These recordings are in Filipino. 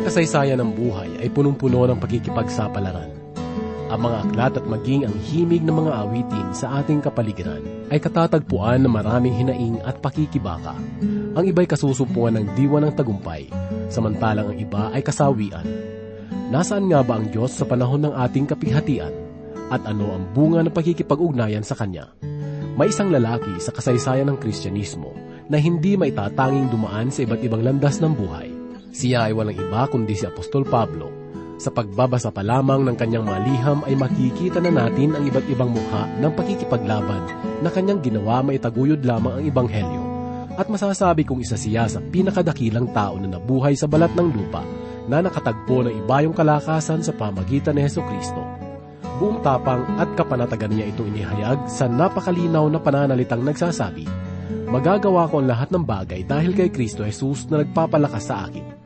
Ang kasaysayan ng buhay ay punong-puno ng pakikipagsapalaran. Ang mga aklat at maging ang himig ng mga awitin sa ating kapaligiran ay katatagpuan ng maraming hinaing at pakikibaka. Ang iba'y kasusumpungan ng diwa ng tagumpay, samantalang ang iba ay kasawian. Nasaan nga ba ang Diyos sa panahon ng ating kapighatian? At ano ang bunga ng pakikipag-ugnayan sa Kanya? May isang lalaki sa kasaysayan ng Kristyanismo na hindi maitatanging dumaan sa iba't ibang landas ng buhay. Siya ay walang iba kundi si Apostol Pablo. Sa pagbabasa pa lamang ng kanyang mga liham ay makikita na natin ang iba't ibang mukha ng pakikipaglaban na kanyang ginawa maitaguyod lamang ang Ebanghelyo. At masasabi kong isa siya sa pinakadakilang tao na nabuhay sa balat ng lupa na nakatagpo ng ibayong kalakasan sa pamagitan ni Heso Kristo. Buong tapang at kapanatagan niya ito inihayag sa napakalinaw na pananalitang nagsasabi, Magagawa ko ang lahat ng bagay dahil kay Kristo Jesus na nagpapalakas sa akin.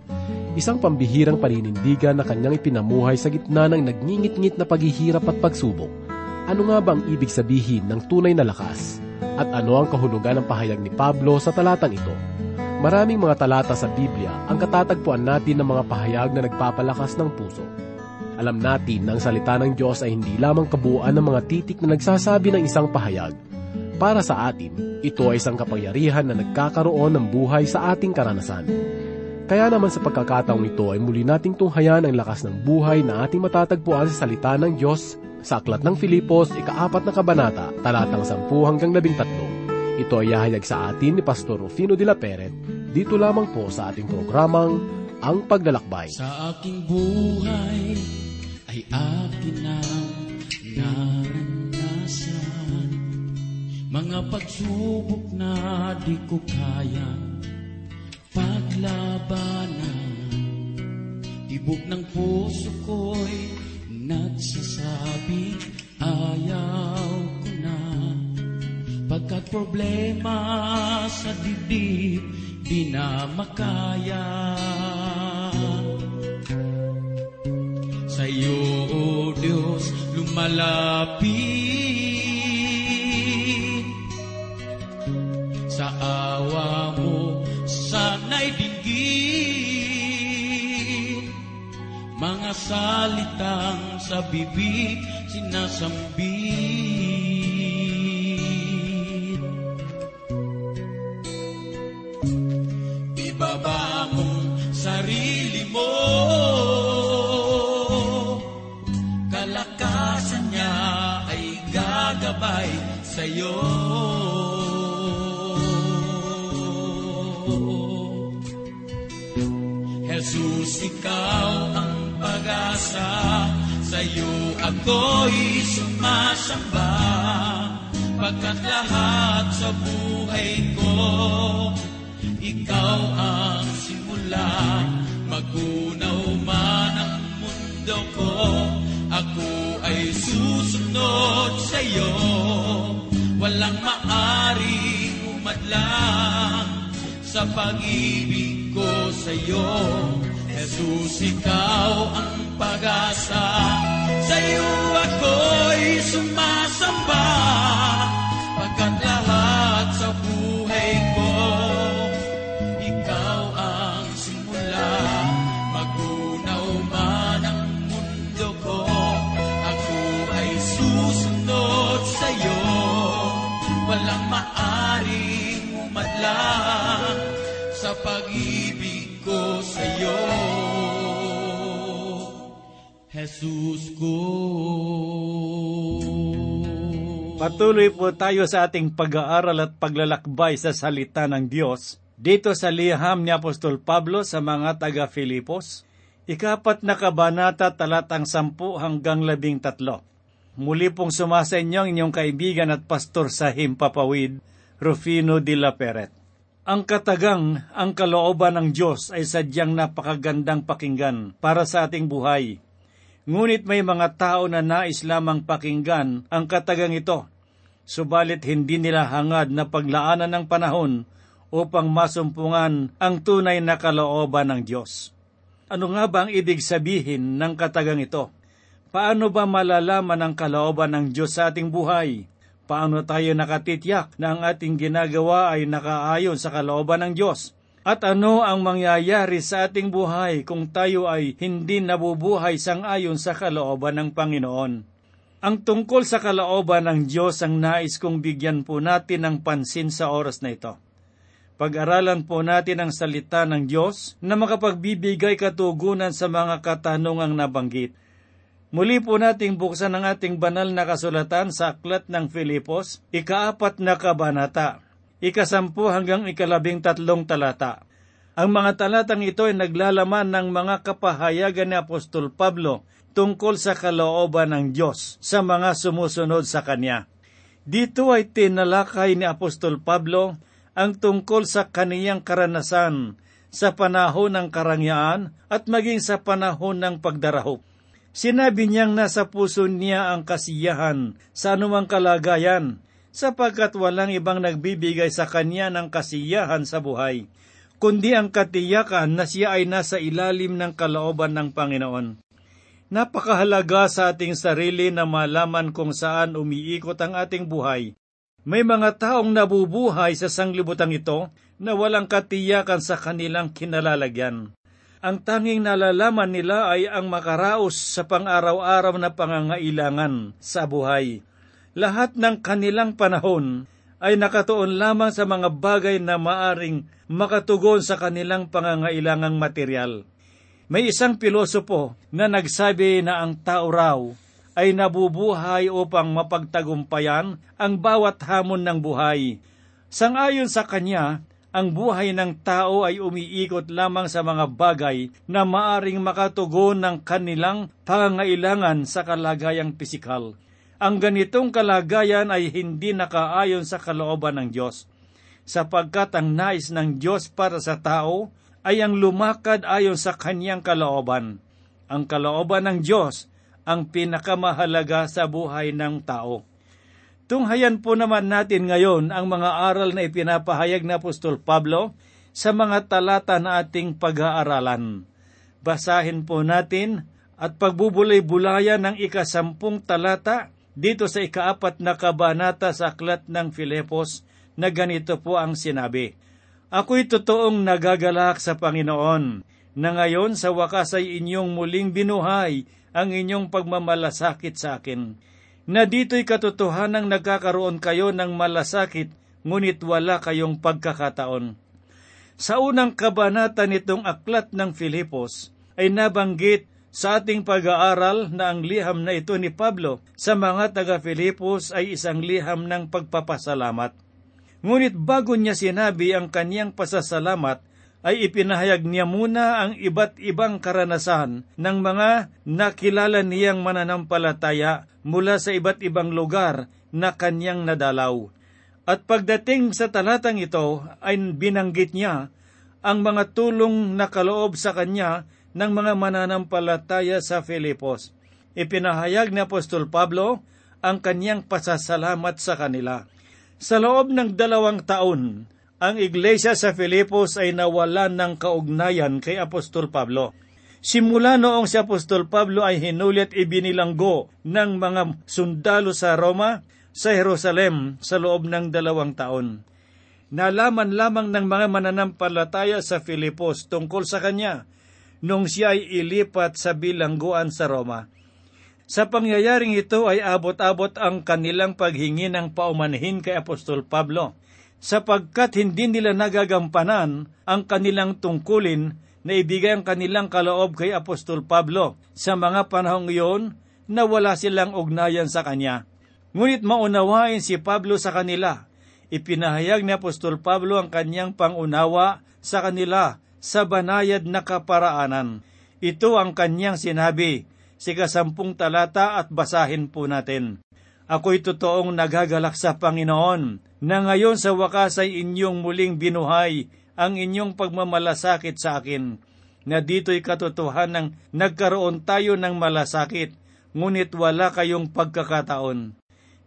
Isang pambihirang paninindigan na kanyang ipinamuhay sa gitna ng nagngingit-ngit na paghihirap at pagsubok. Ano nga ba ang ibig sabihin ng tunay na lakas? At ano ang kahulugan ng pahayag ni Pablo sa talatang ito? Maraming mga talata sa Biblia ang katatagpuan natin ng mga pahayag na nagpapalakas ng puso. Alam natin na ang salita ng Diyos ay hindi lamang kabuuan ng mga titik na nagsasabi ng isang pahayag. Para sa atin, ito ay isang kapangyarihan na nagkakaroon ng buhay sa ating karanasan. Kaya naman sa pagkakataong ito ay muli nating tunghayan ang lakas ng buhay na ating matatagpuan sa salita ng Diyos sa Aklat ng Filipos, ikaapat na kabanata, talatang 10 hanggang 13. Ito ay yahayag sa atin ni Pastor Rufino de la Peret, dito lamang po sa ating programang Ang Paglalakbay. Sa aking buhay ay akin ang naranasan Mga pagsubok na di ko kayang paglabanan. Tibok ng puso ko'y nagsasabi ayaw ko na. Pagkat problema sa dibdib di na makaya. Sa iyo, O Diyos, lumalapit salitang sa bibig sinasambit ako'y sumasamba Pagkat lahat sa buhay ko Ikaw ang simula Magunaw man ang mundo ko Ako ay susunod sa'yo Walang maaring umadlang sa pag-ibig ko sa'yo. Jesus, ikaw ang pag-asa. ako som Patuloy po tayo sa ating pag-aaral at paglalakbay sa salita ng Diyos dito sa liham ni Apostol Pablo sa mga taga-Filipos, ikapat na kabanata talatang sampu hanggang labing tatlo. Muli pong sumasa inyo inyong kaibigan at pastor sa Himpapawid, Rufino de la Peret. Ang katagang, ang kalooban ng Diyos ay sadyang napakagandang pakinggan para sa ating buhay. Ngunit may mga tao na nais lamang pakinggan ang katagang ito, subalit hindi nila hangad na paglaanan ng panahon upang masumpungan ang tunay na kalooban ng Diyos. Ano nga ba ang ibig sabihin ng katagang ito? Paano ba malalaman ang kalooban ng Diyos sa ating buhay? Paano tayo nakatitiyak na ang ating ginagawa ay nakaayon sa kalooban ng Diyos? At ano ang mangyayari sa ating buhay kung tayo ay hindi nabubuhay sang-ayon sa kalooban ng Panginoon? Ang tungkol sa kalooban ng Diyos ang nais kong bigyan po natin ng pansin sa oras na ito. Pag-aralan po natin ang salita ng Diyos na makapagbibigay katugunan sa mga katanungang nabanggit. Muli po nating buksan ang ating banal na kasulatan sa Aklat ng Filipos, ikaapat na kabanata, ikasampu hanggang ikalabing tatlong talata. Ang mga talatang ito ay naglalaman ng mga kapahayagan ni Apostol Pablo tungkol sa kalooban ng Diyos sa mga sumusunod sa Kanya. Dito ay tinalakay ni Apostol Pablo ang tungkol sa kaniyang karanasan sa panahon ng karangyaan at maging sa panahon ng pagdarahop. Sinabi niyang nasa puso niya ang kasiyahan sa anumang kalagayan sapagkat walang ibang nagbibigay sa kanya ng kasiyahan sa buhay, kundi ang katiyakan na siya ay nasa ilalim ng kalooban ng Panginoon. Napakahalaga sa ating sarili na malaman kung saan umiikot ang ating buhay. May mga taong nabubuhay sa sanglibutang ito na walang katiyakan sa kanilang kinalalagyan. Ang tanging nalalaman nila ay ang makaraos sa pang-araw-araw na pangangailangan sa buhay. Lahat ng kanilang panahon ay nakatuon lamang sa mga bagay na maaring makatugon sa kanilang pangangailangang material. May isang pilosopo na nagsabi na ang tao raw ay nabubuhay upang mapagtagumpayan ang bawat hamon ng buhay. Sangayon sa kanya, ang buhay ng tao ay umiikot lamang sa mga bagay na maaring makatugon ng kanilang pangangailangan sa kalagayang pisikal. Ang ganitong kalagayan ay hindi nakaayon sa kalooban ng Diyos, sapagkat ang nais ng Diyos para sa tao ay ang lumakad ayon sa kanyang kalooban. Ang kalooban ng Diyos ang pinakamahalaga sa buhay ng tao. Tunghayan po naman natin ngayon ang mga aral na ipinapahayag na Apostol Pablo sa mga talata na ating pag-aaralan. Basahin po natin at pagbubulay-bulayan ng ikasampung talata dito sa ikaapat na kabanata sa aklat ng Filipos na ganito po ang sinabi. Ako'y totoong nagagalak sa Panginoon, na ngayon sa wakas ay inyong muling binuhay ang inyong pagmamalasakit sa akin. Na dito'y katotohanang nagkakaroon kayo ng malasakit, ngunit wala kayong pagkakataon. Sa unang kabanata nitong aklat ng Filipos, ay nabanggit sa ating pag-aaral na ang liham na ito ni Pablo sa mga taga-Filipos ay isang liham ng pagpapasalamat. Ngunit bago niya sinabi ang kaniyang pasasalamat, ay ipinahayag niya muna ang iba't ibang karanasan ng mga nakilala niyang mananampalataya mula sa iba't ibang lugar na kanyang nadalaw. At pagdating sa talatang ito ay binanggit niya ang mga tulong na kaloob sa kanya ng mga mananampalataya sa Filipos. Ipinahayag ni Apostol Pablo ang kanyang pasasalamat sa kanila. Sa loob ng dalawang taon, ang iglesia sa Filipos ay nawalan ng kaugnayan kay Apostol Pablo. Simula noong si Apostol Pablo ay hinuli at ibinilanggo ng mga sundalo sa Roma, sa Jerusalem sa loob ng dalawang taon. Nalaman lamang ng mga mananampalataya sa Filipos tungkol sa kanya nung siya ay ilipat sa bilangguan sa Roma. Sa pangyayaring ito ay abot-abot ang kanilang paghingi ng paumanhin kay Apostol Pablo, sapagkat hindi nila nagagampanan ang kanilang tungkulin na ibigay ang kanilang kaloob kay Apostol Pablo sa mga panahong iyon na wala silang ugnayan sa kanya. Ngunit maunawain si Pablo sa kanila. Ipinahayag ni Apostol Pablo ang kanyang pangunawa sa kanila sa banayad na kaparaanan. Ito ang kanyang sinabi sikasampung talata at basahin po natin. Ako'y totoong nagagalak sa Panginoon na ngayon sa wakas ay inyong muling binuhay ang inyong pagmamalasakit sa akin, na dito'y katotohanan nagkaroon tayo ng malasakit, ngunit wala kayong pagkakataon.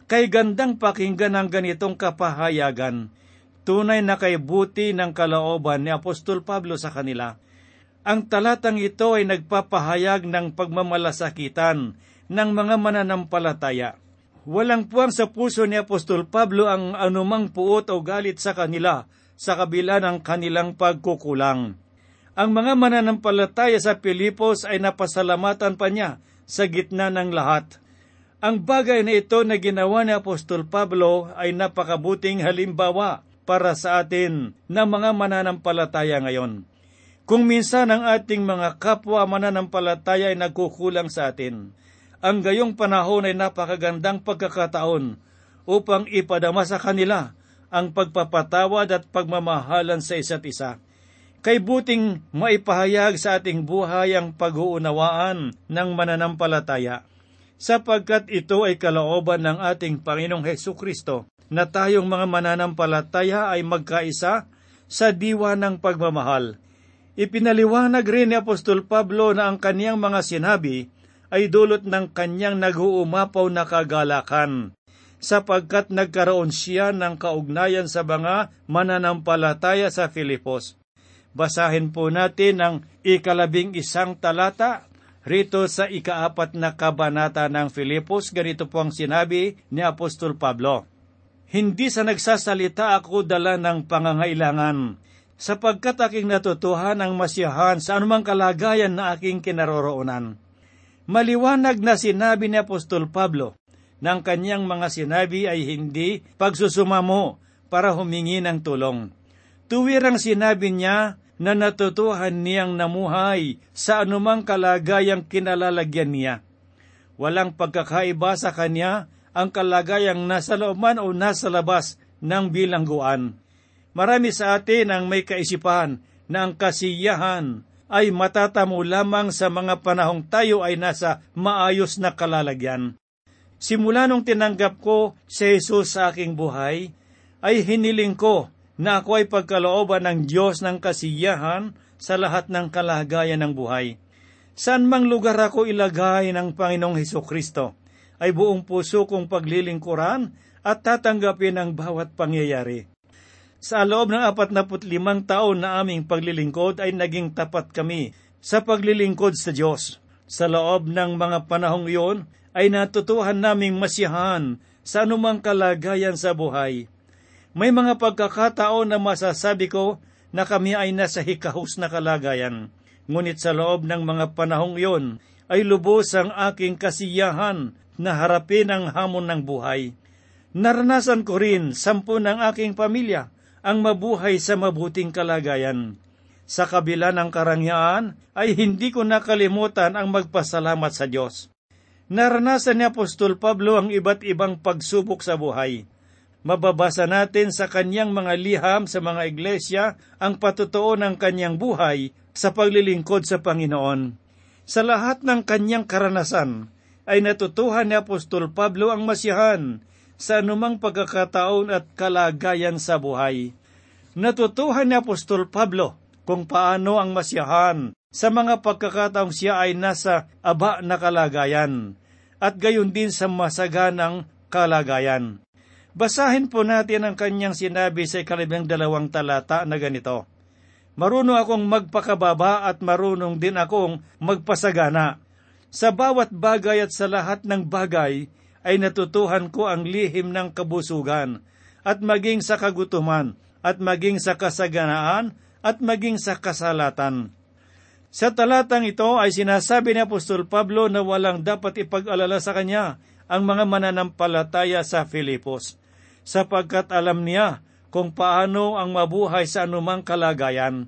Kay gandang pakinggan ang ganitong kapahayagan, tunay na kay buti ng kalaoban ni Apostol Pablo sa kanila – ang talatang ito ay nagpapahayag ng pagmamalasakitan ng mga mananampalataya. Walang puwang sa puso ni Apostol Pablo ang anumang puot o galit sa kanila sa kabila ng kanilang pagkukulang. Ang mga mananampalataya sa Pilipos ay napasalamatan pa niya sa gitna ng lahat. Ang bagay na ito na ginawa ni Apostol Pablo ay napakabuting halimbawa para sa atin na mga mananampalataya ngayon. Kung minsan ang ating mga kapwa mananampalataya ay nagkukulang sa atin, ang gayong panahon ay napakagandang pagkakataon upang ipadama sa kanila ang pagpapatawad at pagmamahalan sa isa't isa. Kay buting maipahayag sa ating buhay ang pag-uunawaan ng mananampalataya, sapagkat ito ay kalooban ng ating Panginoong Heso Kristo na tayong mga mananampalataya ay magkaisa sa diwa ng pagmamahal. Ipinaliwanag rin ni Apostol Pablo na ang kaniyang mga sinabi ay dulot ng kanyang nag-uumapaw na kagalakan sapagkat nagkaroon siya ng kaugnayan sa mga mananampalataya sa Filipos. Basahin po natin ang ikalabing isang talata rito sa ikaapat na kabanata ng Filipos. Ganito po ang sinabi ni Apostol Pablo. Hindi sa nagsasalita ako dala ng pangangailangan, sapagkat aking natutuhan ang masiyahan sa anumang kalagayan na aking kinaroroonan. Maliwanag na sinabi ni Apostol Pablo ng kanyang mga sinabi ay hindi pagsusumamo para humingi ng tulong. Tuwirang sinabi niya na natutuhan niyang namuhay sa anumang kalagayang kinalalagyan niya. Walang pagkakaiba sa kanya ang kalagayang nasa loob man o nasa labas ng bilangguan. Marami sa atin ang may kaisipan na ang kasiyahan ay matatamo lamang sa mga panahong tayo ay nasa maayos na kalalagyan. Simula nung tinanggap ko si Jesus sa aking buhay, ay hiniling ko na ako ay pagkalooban ng Diyos ng kasiyahan sa lahat ng kalagayan ng buhay. Saan mang lugar ako ilagay ng Panginoong Heso Kristo, ay buong puso kong paglilingkuran at tatanggapin ang bawat pangyayari. Sa loob ng apat na limang taon na aming paglilingkod ay naging tapat kami sa paglilingkod sa Diyos. Sa loob ng mga panahong iyon ay natutuhan naming masiyahan sa anumang kalagayan sa buhay. May mga pagkakataon na masasabi ko na kami ay nasa hikahos na kalagayan. Ngunit sa loob ng mga panahong iyon ay lubos ang aking kasiyahan na harapin ang hamon ng buhay. Naranasan ko rin sampu ng aking pamilya ang mabuhay sa mabuting kalagayan. Sa kabila ng karangyaan ay hindi ko nakalimutan ang magpasalamat sa Diyos. Naranasan ni Apostol Pablo ang iba't ibang pagsubok sa buhay. Mababasa natin sa kanyang mga liham sa mga iglesia ang patutuo ng kanyang buhay sa paglilingkod sa Panginoon. Sa lahat ng kanyang karanasan, ay natutuhan ni Apostol Pablo ang masiyahan sa anumang pagkakataon at kalagayan sa buhay. Natutuhan ni Apostol Pablo kung paano ang masiyahan sa mga pagkakataong siya ay nasa aba na kalagayan at gayon din sa masaganang kalagayan. Basahin po natin ang kanyang sinabi sa ikalibang dalawang talata na ganito. Marunong akong magpakababa at marunong din akong magpasagana. Sa bawat bagay at sa lahat ng bagay ay natutuhan ko ang lihim ng kabusugan at maging sa kagutuman at maging sa kasaganaan at maging sa kasalatan sa talatang ito ay sinasabi ni Apostol Pablo na walang dapat ipag-alala sa kanya ang mga mananampalataya sa Filipos, sapagkat alam niya kung paano ang mabuhay sa anumang kalagayan.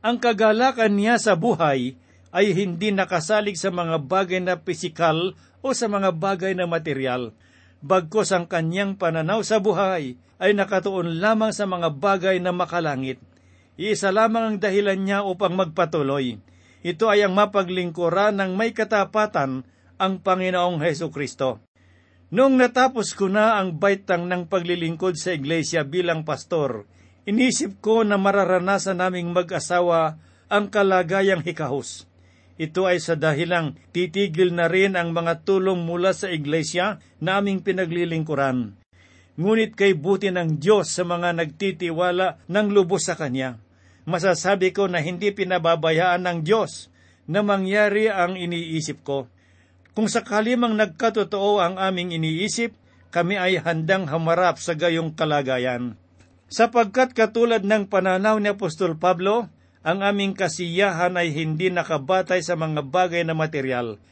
Ang kagalakan niya sa buhay ay hindi nakasalig sa mga bagay na pisikal o sa mga bagay na material. Bagkos ang kanyang pananaw sa buhay ay nakatuon lamang sa mga bagay na makalangit – Iisa lamang ang dahilan niya upang magpatuloy. Ito ay ang mapaglingkuran ng may katapatan ang Panginoong Heso Kristo. Noong natapos ko na ang baitang ng paglilingkod sa iglesia bilang pastor, inisip ko na mararanasan naming mag-asawa ang kalagayang hikahos. Ito ay sa dahilang titigil na rin ang mga tulong mula sa iglesia na aming pinaglilingkuran. Ngunit kay buti ng Diyos sa mga nagtitiwala ng lubos sa Kanya masasabi ko na hindi pinababayaan ng Diyos na mangyari ang iniisip ko. Kung sakali mang nagkatotoo ang aming iniisip, kami ay handang hamarap sa gayong kalagayan. Sapagkat katulad ng pananaw ni Apostol Pablo, ang aming kasiyahan ay hindi nakabatay sa mga bagay na material.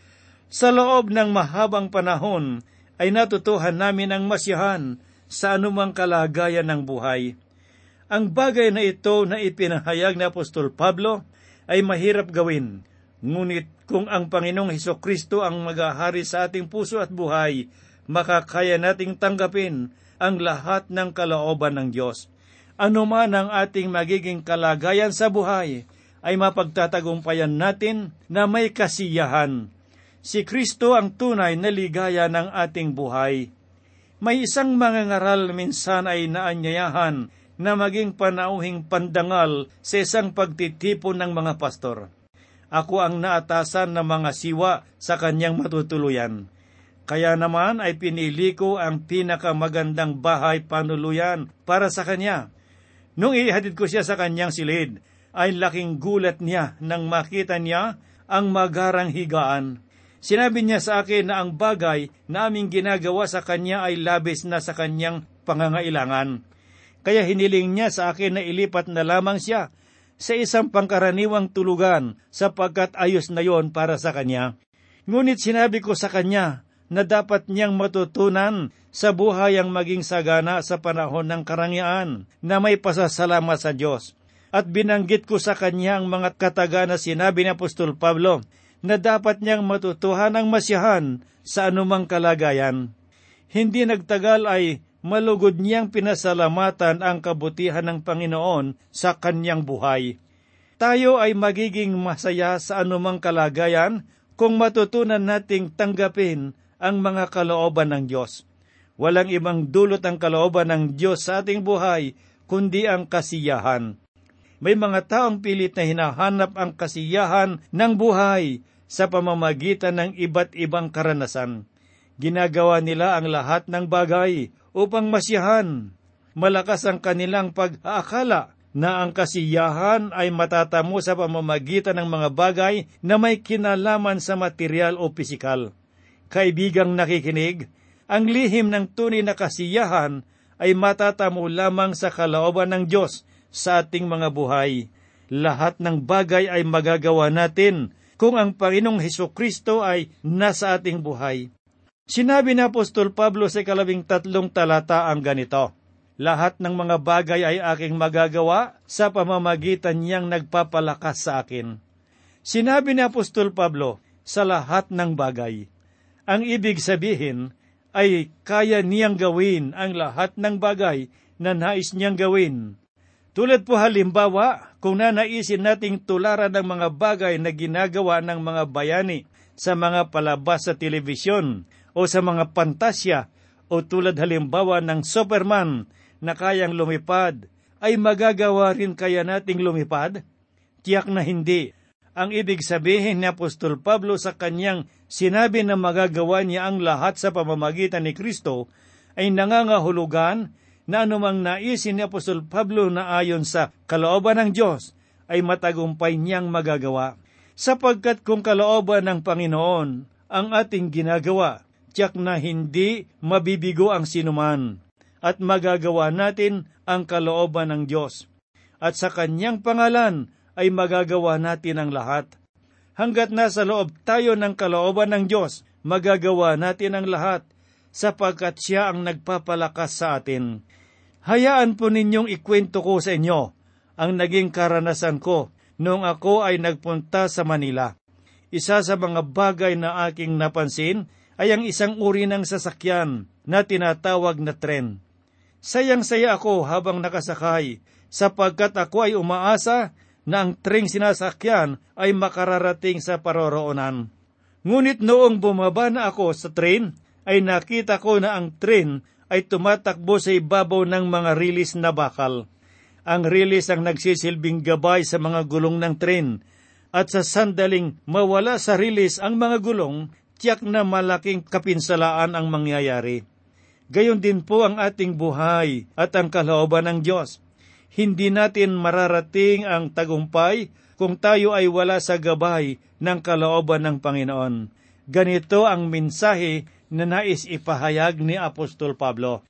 Sa loob ng mahabang panahon ay natutuhan namin ang masiyahan sa anumang kalagayan ng buhay. Ang bagay na ito na ipinahayag ni Apostol Pablo ay mahirap gawin, ngunit kung ang Panginoong Heso Kristo ang magahari sa ating puso at buhay, makakaya nating tanggapin ang lahat ng kalooban ng Diyos ano man ang ating magiging kalagayan sa buhay, ay mapagtatagumpayan natin na may kasiyahan. Si Kristo ang tunay na ligaya ng ating buhay. May isang mangangaral minsan ay naanyayahan na maging panauhing pandangal sa isang pagtitipon ng mga pastor. Ako ang naatasan ng mga siwa sa kanyang matutuluyan. Kaya naman ay pinili ko ang pinakamagandang bahay panuluyan para sa kanya Nung ihatid ko siya sa kanyang silid, ay laking gulat niya nang makita niya ang magarang higaan. Sinabi niya sa akin na ang bagay na aming ginagawa sa kanya ay labis na sa kanyang pangangailangan. Kaya hiniling niya sa akin na ilipat na lamang siya sa isang pangkaraniwang tulugan sapagkat ayos na yon para sa kanya. Ngunit sinabi ko sa kanya na dapat niyang matutunan sa buhay ang maging sagana sa panahon ng karangyaan na may pasasalamat sa Diyos. At binanggit ko sa kanya ang mga kataga na sinabi ni Apostol Pablo na dapat niyang matutuhan ang masyahan sa anumang kalagayan. Hindi nagtagal ay malugod niyang pinasalamatan ang kabutihan ng Panginoon sa kanyang buhay. Tayo ay magiging masaya sa anumang kalagayan kung matutunan nating tanggapin ang mga kalooban ng Diyos. Walang ibang dulot ang kalooban ng Diyos sa ating buhay, kundi ang kasiyahan. May mga taong pilit na hinahanap ang kasiyahan ng buhay sa pamamagitan ng iba't ibang karanasan. Ginagawa nila ang lahat ng bagay upang masiyahan. Malakas ang kanilang pag-aakala na ang kasiyahan ay matatamo sa pamamagitan ng mga bagay na may kinalaman sa material o pisikal. Kaibigang nakikinig, ang lihim ng tunay na kasiyahan ay matatamo lamang sa kalooban ng Diyos sa ating mga buhay. Lahat ng bagay ay magagawa natin kung ang Panginoong Heso Kristo ay nasa ating buhay. Sinabi ni Apostol Pablo sa kalabing tatlong talata ang ganito, Lahat ng mga bagay ay aking magagawa sa pamamagitan niyang nagpapalakas sa akin. Sinabi ni Apostol Pablo, sa lahat ng bagay. Ang ibig sabihin, ay kaya niyang gawin ang lahat ng bagay na nais niyang gawin. Tulad po halimbawa, kung nanaisin nating tularan ng mga bagay na ginagawa ng mga bayani sa mga palabas sa telebisyon o sa mga pantasya o tulad halimbawa ng Superman na kayang lumipad, ay magagawa rin kaya nating lumipad? Tiyak na hindi ang ibig sabihin ni Apostol Pablo sa kanyang sinabi na magagawa niya ang lahat sa pamamagitan ni Kristo ay nangangahulugan na anumang naisin ni Apostol Pablo na ayon sa kalooban ng Diyos ay matagumpay niyang magagawa. Sapagkat kung kalooban ng Panginoon ang ating ginagawa, tiyak na hindi mabibigo ang sinuman at magagawa natin ang kalooban ng Diyos. At sa kanyang pangalan ay magagawa natin ang lahat. Hanggat nasa loob tayo ng kalooban ng Diyos, magagawa natin ang lahat, sapagkat siya ang nagpapalakas sa atin. Hayaan po ninyong ikwento ko sa inyo ang naging karanasan ko noong ako ay nagpunta sa Manila. Isa sa mga bagay na aking napansin ay ang isang uri ng sasakyan na tinatawag na tren. Sayang-saya ako habang nakasakay sapagkat ako ay umaasa na ang tring sinasakyan ay makararating sa paroroonan. Ngunit noong bumaba na ako sa train, ay nakita ko na ang train ay tumatakbo sa ibabaw ng mga rilis na bakal. Ang rilis ang nagsisilbing gabay sa mga gulong ng train, at sa sandaling mawala sa rilis ang mga gulong, tiyak na malaking kapinsalaan ang mangyayari. Gayon din po ang ating buhay at ang kalooban ng Diyos hindi natin mararating ang tagumpay kung tayo ay wala sa gabay ng kalooban ng Panginoon. Ganito ang mensahe na nais ipahayag ni Apostol Pablo.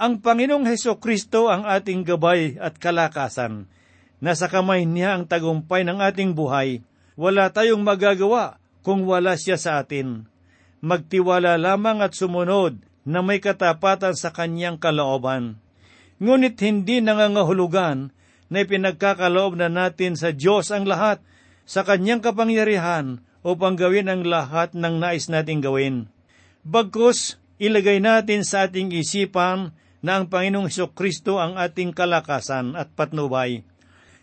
Ang Panginoong Heso Kristo ang ating gabay at kalakasan. Nasa kamay niya ang tagumpay ng ating buhay. Wala tayong magagawa kung wala siya sa atin. Magtiwala lamang at sumunod na may katapatan sa kanyang kalooban. Ngunit hindi nangangahulugan na ipinagkakaloob na natin sa Diyos ang lahat sa kanyang kapangyarihan upang gawin ang lahat ng nais nating gawin. Bagkus, ilagay natin sa ating isipan na ang Panginoong Kristo ang ating kalakasan at patnubay.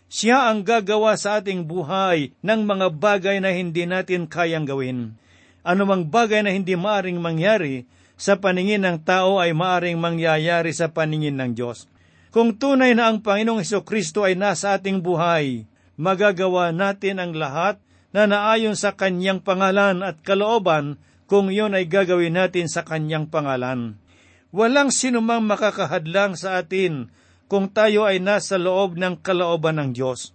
Siya ang gagawa sa ating buhay ng mga bagay na hindi natin kayang gawin. Anumang bagay na hindi maaring mangyari sa paningin ng tao ay maaring mangyayari sa paningin ng Diyos. Kung tunay na ang Panginoong Kristo ay nasa ating buhay, magagawa natin ang lahat na naayon sa kanyang pangalan at kalooban kung iyon ay gagawin natin sa kanyang pangalan. Walang sinumang makakahadlang sa atin kung tayo ay nasa loob ng kalooban ng Diyos.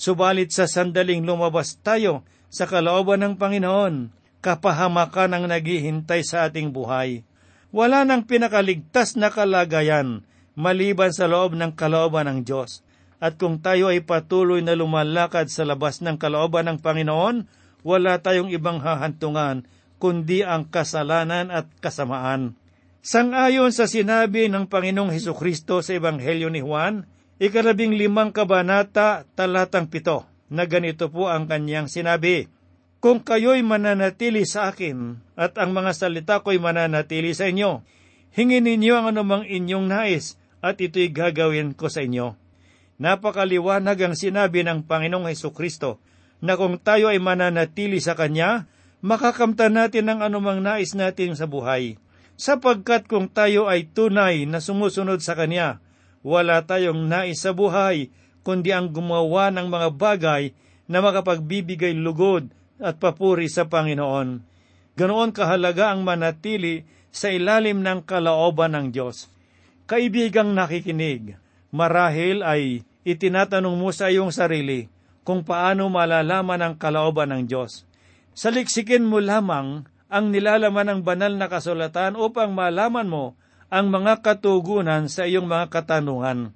Subalit sa sandaling lumabas tayo sa kalooban ng Panginoon, kapahamakan ang naghihintay sa ating buhay. Wala nang pinakaligtas na kalagayan maliban sa loob ng kalooban ng Diyos. At kung tayo ay patuloy na lumalakad sa labas ng kalooban ng Panginoon, wala tayong ibang hahantungan kundi ang kasalanan at kasamaan. Sangayon sa sinabi ng Panginoong Heso Kristo sa Ebanghelyo ni Juan, ikalabing limang kabanata, talatang pito, na ganito po ang kanyang sinabi, Kung kayo'y mananatili sa akin, at ang mga salita ko'y mananatili sa inyo, hingin ninyo ang anumang inyong nais, at ito'y gagawin ko sa inyo. Napakaliwanag ang sinabi ng Panginoong Heso Kristo na kung tayo ay mananatili sa Kanya, makakamtan natin ang anumang nais natin sa buhay. Sapagkat kung tayo ay tunay na sumusunod sa Kanya, wala tayong nais sa buhay, kundi ang gumawa ng mga bagay na makapagbibigay lugod at papuri sa Panginoon. Ganoon kahalaga ang manatili sa ilalim ng kalaoban ng Diyos. Kaibigang nakikinig, Marahil ay itinatanong mo sa iyong sarili kung paano malalaman ang kalooban ng Diyos. Saliksikin mo lamang ang nilalaman ng banal na kasulatan upang malaman mo ang mga katugunan sa iyong mga katanungan.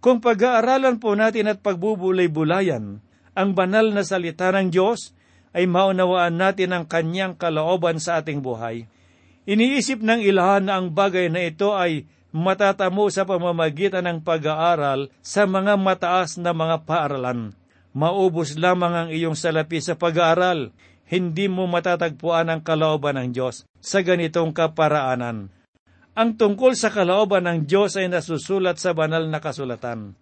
Kung pag-aaralan po natin at pagbubulay-bulayan ang banal na salita ng Diyos, ay maunawaan natin ang kanyang kalooban sa ating buhay. Iniisip ng ilahan na ang bagay na ito ay matatamo sa pamamagitan ng pag-aaral sa mga mataas na mga paaralan. Maubos lamang ang iyong salapi sa pag-aaral, hindi mo matatagpuan ang kalooban ng Diyos sa ganitong kaparaanan. Ang tungkol sa kalooban ng Diyos ay nasusulat sa banal na kasulatan.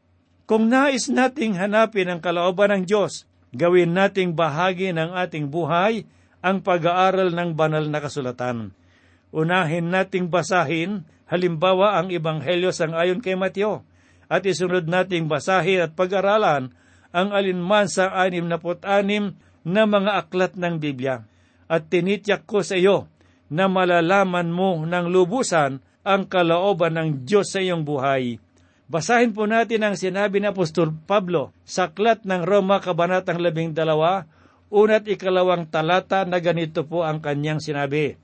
Kung nais nating hanapin ang kalooban ng Diyos, gawin nating bahagi ng ating buhay ang pag-aaral ng banal na kasulatan. Unahin nating basahin halimbawa ang Ebanghelyo sang ayon kay Mateo, at isunod nating basahin at pag-aralan ang alinman sa anim na put-anim na mga aklat ng Biblia. At tinityak ko sa iyo na malalaman mo ng lubusan ang kalooban ng Diyos sa iyong buhay. Basahin po natin ang sinabi ni Apostol Pablo sa aklat ng Roma Kabanatang 12, una't ikalawang talata na ganito po ang kanyang sinabi.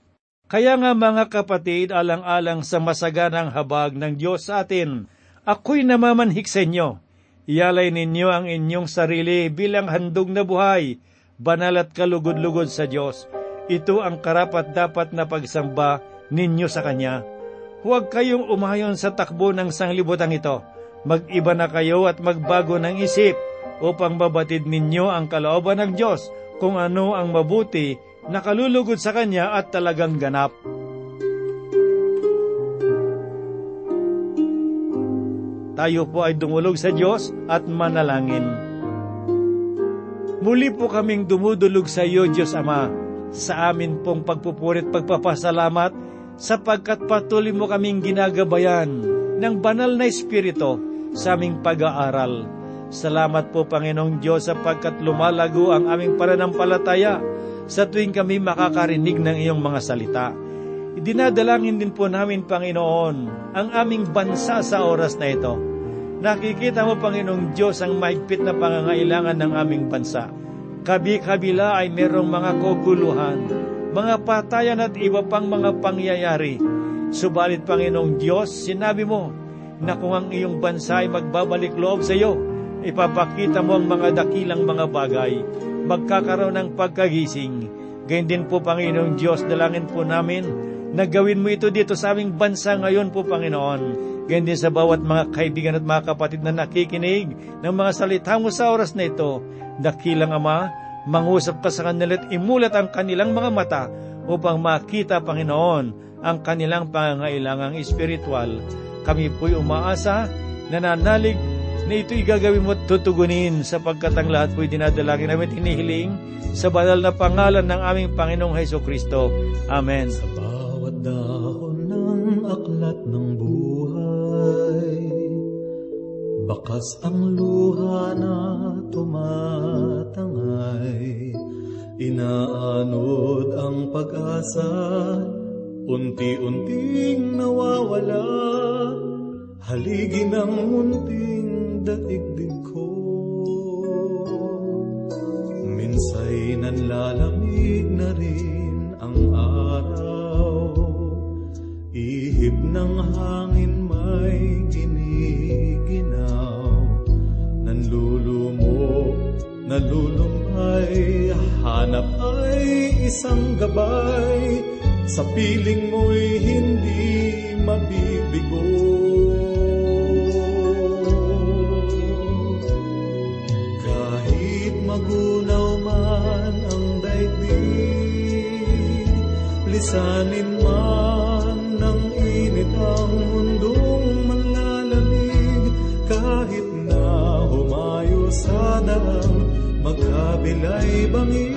Kaya nga mga kapatid, alang-alang sa masaganang habag ng Diyos sa atin, ako'y namamanhik sa inyo. Iyalay ninyo ang inyong sarili bilang handog na buhay, banal at kalugod-lugod sa Diyos. Ito ang karapat dapat na pagsamba ninyo sa Kanya. Huwag kayong umayon sa takbo ng sanglibutan ito. Mag-iba na kayo at magbago ng isip upang mabatid ninyo ang kalooban ng Diyos kung ano ang mabuti nakalulugod sa Kanya at talagang ganap. Tayo po ay dumulog sa Diyos at manalangin. Muli po kaming dumudulog sa iyo, Diyos Ama, sa amin pong pagpupurit pagpapasalamat sapagkat patuloy mo kaming ginagabayan ng banal na Espiritu sa aming pag-aaral. Salamat po, Panginoong Diyos, sapagkat lumalago ang aming pananampalataya sa tuwing kami makakarinig ng iyong mga salita. Dinadalangin din po namin, Panginoon, ang aming bansa sa oras na ito. Nakikita mo, Panginoong Diyos, ang mahigpit na pangangailangan ng aming bansa. Kabi-kabila ay merong mga koguluhan, mga patayan at iba pang mga pangyayari. Subalit, Panginoong Diyos, sinabi mo na kung ang iyong bansa ay magbabalik loob sa iyo, ipapakita mo ang mga dakilang mga bagay, magkakaroon ng pagkagising. Gayun din po, Panginoong Diyos, dalangin po namin na gawin mo ito dito sa aming bansa ngayon po, Panginoon. Gayun din sa bawat mga kaibigan at mga kapatid na nakikinig ng mga salita mo sa oras na ito. Dakilang Ama, mangusap ka sa kanila at imulat ang kanilang mga mata upang makita, Panginoon, ang kanilang pangangailangang espiritual. Kami po'y umaasa, nananalig na ito'y gagawin mo at tutugunin sapagkat ang lahat po'y dinadalangin namin hinihiling sa banal na pangalan ng aming Panginoong Heso Kristo. Amen. Sa bawat dahon ng aklat ng buhay, bakas ang luha na tumatangay, inaanod ang pag-asa Unti-unting nawawala Haligi ng munting daigdig ko. Minsay nanlalamig na rin ang araw. Ihip ng hangin may giniginaw. Nanlulumo, nalulumbay Hanap ay isang gabay. Sa piling mo'y hindi Magkabilay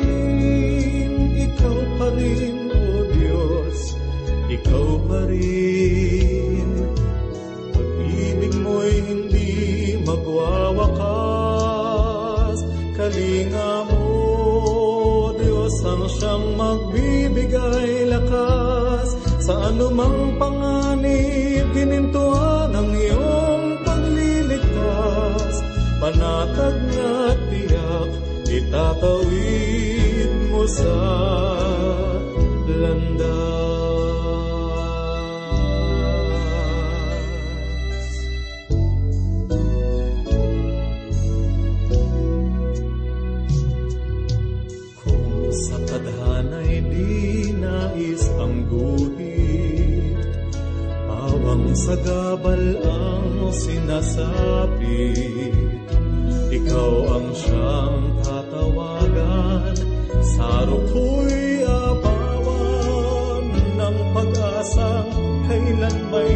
sa gabal ang sinasapit Ikaw ang siyang tatawagan Sa ruko'y abawan ng pag-asang kailan may